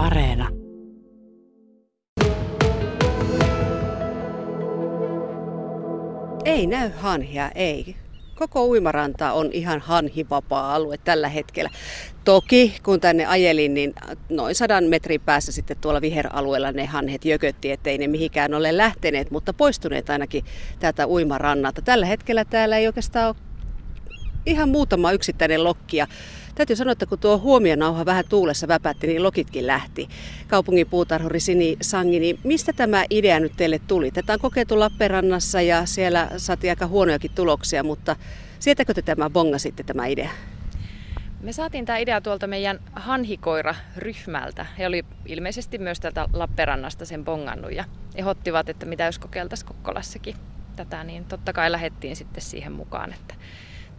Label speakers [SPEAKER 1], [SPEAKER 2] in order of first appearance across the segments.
[SPEAKER 1] Areena.
[SPEAKER 2] Ei näy hanhia, ei. Koko uimaranta on ihan hanhivapaa alue tällä hetkellä. Toki kun tänne ajelin, niin noin sadan metrin päässä sitten tuolla viheralueella ne hanhet jökötti, ettei ne mihinkään ole lähteneet, mutta poistuneet ainakin täältä uimarannalta. Tällä hetkellä täällä ei oikeastaan ole ihan muutama yksittäinen lokkia. Täytyy sanoa, että kun tuo huomionauha vähän tuulessa väpätti, niin lokitkin lähti. Kaupungin puutarhuri Sini Sangi, niin mistä tämä idea nyt teille tuli? Tätä on kokeiltu Lappeenrannassa ja siellä saatiin aika huonojakin tuloksia, mutta sieltäkö te tämä bongasitte tämä idea?
[SPEAKER 3] Me saatiin tämä idea tuolta meidän hanhikoira-ryhmältä. He oli ilmeisesti myös täältä Lappeenrannasta sen bongannut ja ehdottivat, että mitä jos kokeiltaisiin Kokkolassakin tätä, niin totta kai lähettiin sitten siihen mukaan, että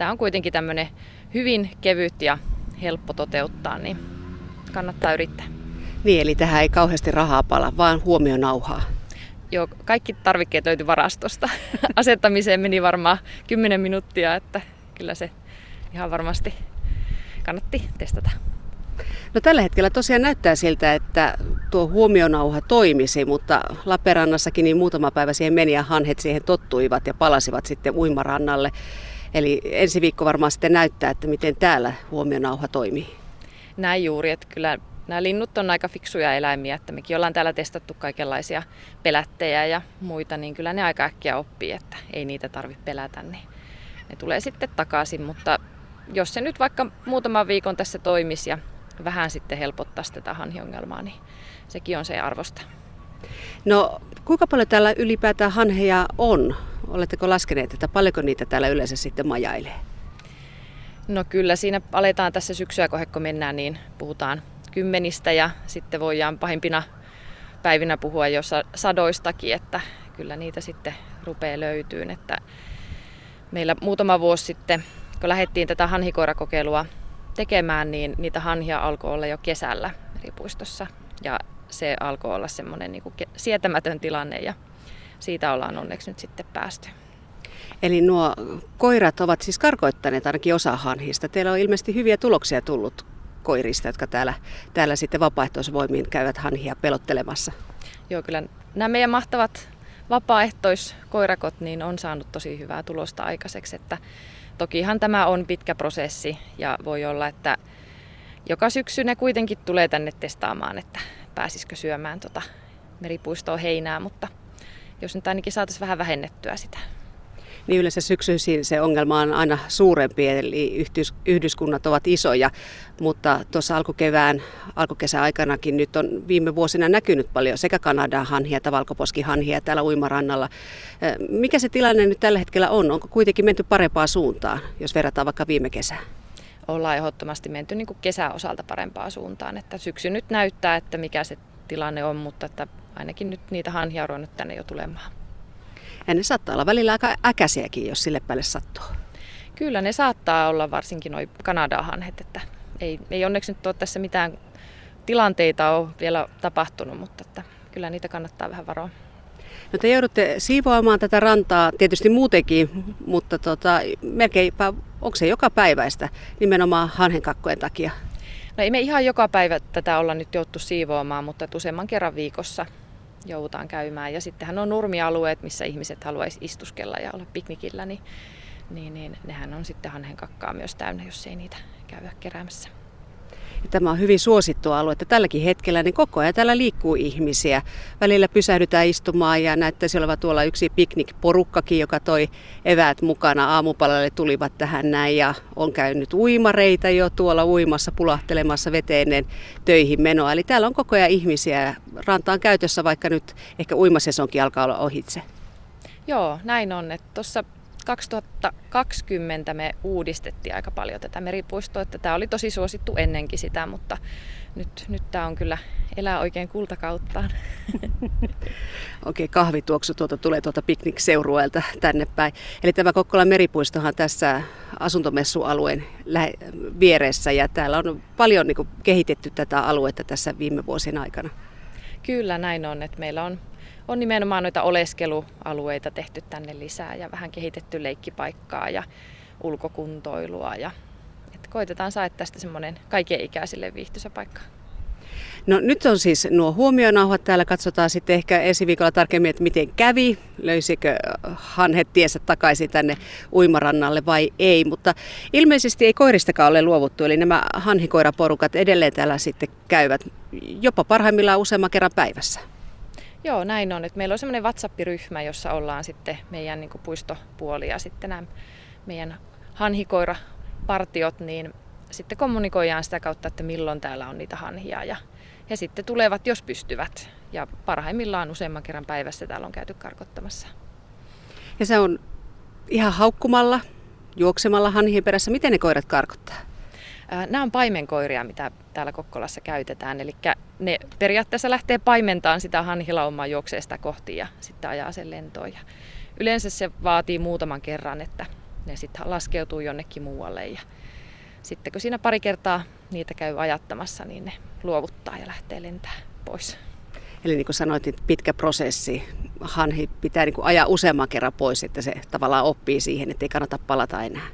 [SPEAKER 3] tämä on kuitenkin tämmöinen hyvin kevyt ja helppo toteuttaa, niin kannattaa yrittää.
[SPEAKER 2] Niin, eli tähän ei kauheasti rahaa pala, vaan huomionauhaa.
[SPEAKER 3] Joo, kaikki tarvikkeet löytyi varastosta. Asettamiseen meni varmaan 10 minuuttia, että kyllä se ihan varmasti kannatti testata.
[SPEAKER 2] No tällä hetkellä tosiaan näyttää siltä, että tuo huomionauha toimisi, mutta Lappeenrannassakin niin muutama päivä siihen meni ja hanhet siihen tottuivat ja palasivat sitten uimarannalle. Eli ensi viikko varmaan sitten näyttää, että miten täällä huomionauha toimii.
[SPEAKER 3] Näin juuri, että kyllä nämä linnut on aika fiksuja eläimiä, että mekin ollaan täällä testattu kaikenlaisia pelättejä ja muita, niin kyllä ne aika äkkiä oppii, että ei niitä tarvitse pelätä, niin ne tulee sitten takaisin, mutta jos se nyt vaikka muutaman viikon tässä toimisi ja vähän sitten helpottaisi tätä hanhiongelmaa, niin sekin on se arvosta.
[SPEAKER 2] No kuinka paljon täällä ylipäätään hanheja on? Oletteko laskeneet, että paljonko niitä täällä yleensä sitten majailee?
[SPEAKER 3] No kyllä siinä aletaan tässä syksyä, kun mennään, niin puhutaan kymmenistä ja sitten voidaan pahimpina päivinä puhua jo sadoistakin, että kyllä niitä sitten rupeaa löytyyn. Että meillä muutama vuosi sitten, kun lähdettiin tätä hanhikoirakokeilua tekemään, niin niitä hanhia alkoi olla jo kesällä meripuistossa. Ja se alkoi olla semmoinen niin sietämätön tilanne ja siitä ollaan onneksi nyt sitten päästy.
[SPEAKER 2] Eli nuo koirat ovat siis karkoittaneet ainakin osa hanhista. Teillä on ilmeisesti hyviä tuloksia tullut koirista, jotka täällä, täällä sitten vapaaehtoisvoimiin käyvät hanhia pelottelemassa.
[SPEAKER 3] Joo, kyllä nämä meidän mahtavat vapaaehtoiskoirakot niin on saanut tosi hyvää tulosta aikaiseksi. Että tokihan tämä on pitkä prosessi ja voi olla, että joka syksy ne kuitenkin tulee tänne testaamaan, että pääsisikö syömään tota meripuistoa heinää, mutta jos nyt ainakin saataisiin vähän vähennettyä sitä.
[SPEAKER 2] Niin yleensä syksyisin se ongelma on aina suurempi, eli yhdys, yhdyskunnat ovat isoja, mutta tuossa alkukevään, alkukesän aikanakin nyt on viime vuosina näkynyt paljon sekä Kanadan hanhia että valkoposkihanhia täällä uimarannalla. Mikä se tilanne nyt tällä hetkellä on? Onko kuitenkin menty parempaan suuntaan, jos verrataan vaikka viime kesään?
[SPEAKER 3] Ollaan ehdottomasti menty niin kuin kesäosalta parempaan suuntaan. Että syksy nyt näyttää, että mikä se tilanne on, mutta että ainakin nyt niitä hanhia on ruvennut tänne jo tulemaan.
[SPEAKER 2] Ja ne saattaa olla välillä aika äkäisiäkin, jos sille päälle sattuu.
[SPEAKER 3] Kyllä ne saattaa olla varsinkin noin Kanada-hanhet, että ei, ei onneksi nyt ole tässä mitään tilanteita ole vielä tapahtunut, mutta että kyllä niitä kannattaa vähän varoa.
[SPEAKER 2] No te joudutte siivoamaan tätä rantaa tietysti muutenkin, mutta tota, melkeinpä, onko se joka päiväistä nimenomaan hanhenkakkojen takia?
[SPEAKER 3] No ei me ihan joka päivä tätä olla nyt joutu siivoamaan, mutta useamman kerran viikossa joudutaan käymään. Ja sittenhän on nurmialueet, missä ihmiset haluaisi istuskella ja olla piknikillä, niin, niin, niin nehän on sitten hanhenkakkaa myös täynnä, jos ei niitä käydä keräämässä.
[SPEAKER 2] Tämä on hyvin suosittu alue, että tälläkin hetkellä niin koko ajan täällä liikkuu ihmisiä. Välillä pysähdytään istumaan ja näyttäisi olevan tuolla yksi piknikporukkakin, joka toi eväät mukana. Aamupalalle tulivat tähän näin ja on käynyt uimareita jo tuolla uimassa pulahtelemassa veteen töihin menoa. Eli täällä on koko ajan ihmisiä. Ranta on käytössä, vaikka nyt ehkä uimasesonkin alkaa olla ohitse.
[SPEAKER 3] Joo, näin on. Tuossa 2020 me uudistettiin aika paljon tätä meripuistoa, että tämä oli tosi suosittu ennenkin sitä, mutta nyt, nyt tämä on kyllä elää oikein kultakauttaan.
[SPEAKER 2] Okei, kahvituoksu tuota tulee tuolta piknikseurueelta tänne päin. Eli tämä Kokkolan meripuistohan tässä asuntomessualueen vieressä ja täällä on paljon niin kuin, kehitetty tätä aluetta tässä viime vuosien aikana.
[SPEAKER 3] Kyllä näin on, että meillä on on nimenomaan noita oleskelualueita tehty tänne lisää ja vähän kehitetty leikkipaikkaa ja ulkokuntoilua ja että koitetaan saada tästä semmoinen kaiken ikäisille viihtyisä paikka.
[SPEAKER 2] No nyt on siis nuo huomionauhat. Täällä katsotaan sitten ehkä ensi viikolla tarkemmin, että miten kävi. Löysikö hanhet tiesä takaisin tänne uimarannalle vai ei. Mutta ilmeisesti ei koiristakaan ole luovuttu. Eli nämä hanhikoiraporukat edelleen täällä sitten käyvät jopa parhaimmillaan useamman kerran päivässä.
[SPEAKER 3] Joo, näin on. Et meillä on semmoinen WhatsApp-ryhmä, jossa ollaan sitten meidän niin puistopuoli ja sitten nämä meidän hanhikoirapartiot, niin sitten kommunikoidaan sitä kautta, että milloin täällä on niitä hanhia ja he sitten tulevat, jos pystyvät. Ja parhaimmillaan useamman kerran päivässä täällä on käyty karkottamassa.
[SPEAKER 2] Ja se on ihan haukkumalla, juoksemalla hanhien perässä. Miten ne koirat karkottaa?
[SPEAKER 3] Nämä on paimenkoiria, mitä täällä Kokkolassa käytetään. Eli ne periaatteessa lähtee paimentaan sitä hanhilaumaa juoksee sitä kohti ja sitten ajaa sen lentoon. Ja yleensä se vaatii muutaman kerran, että ne sitten laskeutuu jonnekin muualle. Ja sitten kun siinä pari kertaa niitä käy ajattamassa, niin ne luovuttaa ja lähtee lentää pois.
[SPEAKER 2] Eli niin kuin sanoit, niin pitkä prosessi. Hanhi pitää niin kuin ajaa useamman kerran pois, että se tavallaan oppii siihen, että ei kannata palata enää.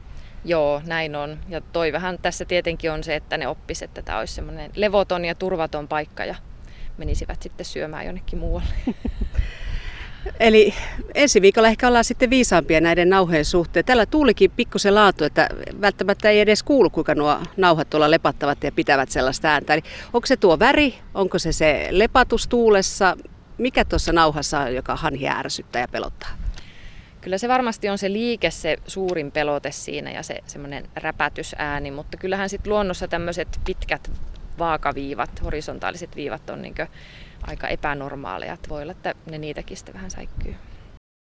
[SPEAKER 3] Joo, näin on. Ja toivehan tässä tietenkin on se, että ne oppis, että tämä olisi semmoinen levoton ja turvaton paikka ja menisivät sitten syömään jonnekin muualle.
[SPEAKER 2] Eli ensi viikolla ehkä ollaan sitten viisaampia näiden nauhojen suhteen. Tällä tuulikin pikkusen laatu, että välttämättä ei edes kuulu, kuinka nuo nauhat tuolla lepattavat ja pitävät sellaista ääntä. Eli onko se tuo väri, onko se se lepatus tuulessa, mikä tuossa nauhassa on, joka hanhia ärsyttää ja pelottaa?
[SPEAKER 3] Kyllä se varmasti on se liike se suurin pelote siinä ja se semmoinen räpätysääni, mutta kyllähän sitten luonnossa tämmöiset pitkät vaakaviivat, horisontaaliset viivat on niin aika epänormaaleja. Voi olla, että ne niitäkin sitten vähän säikkyy.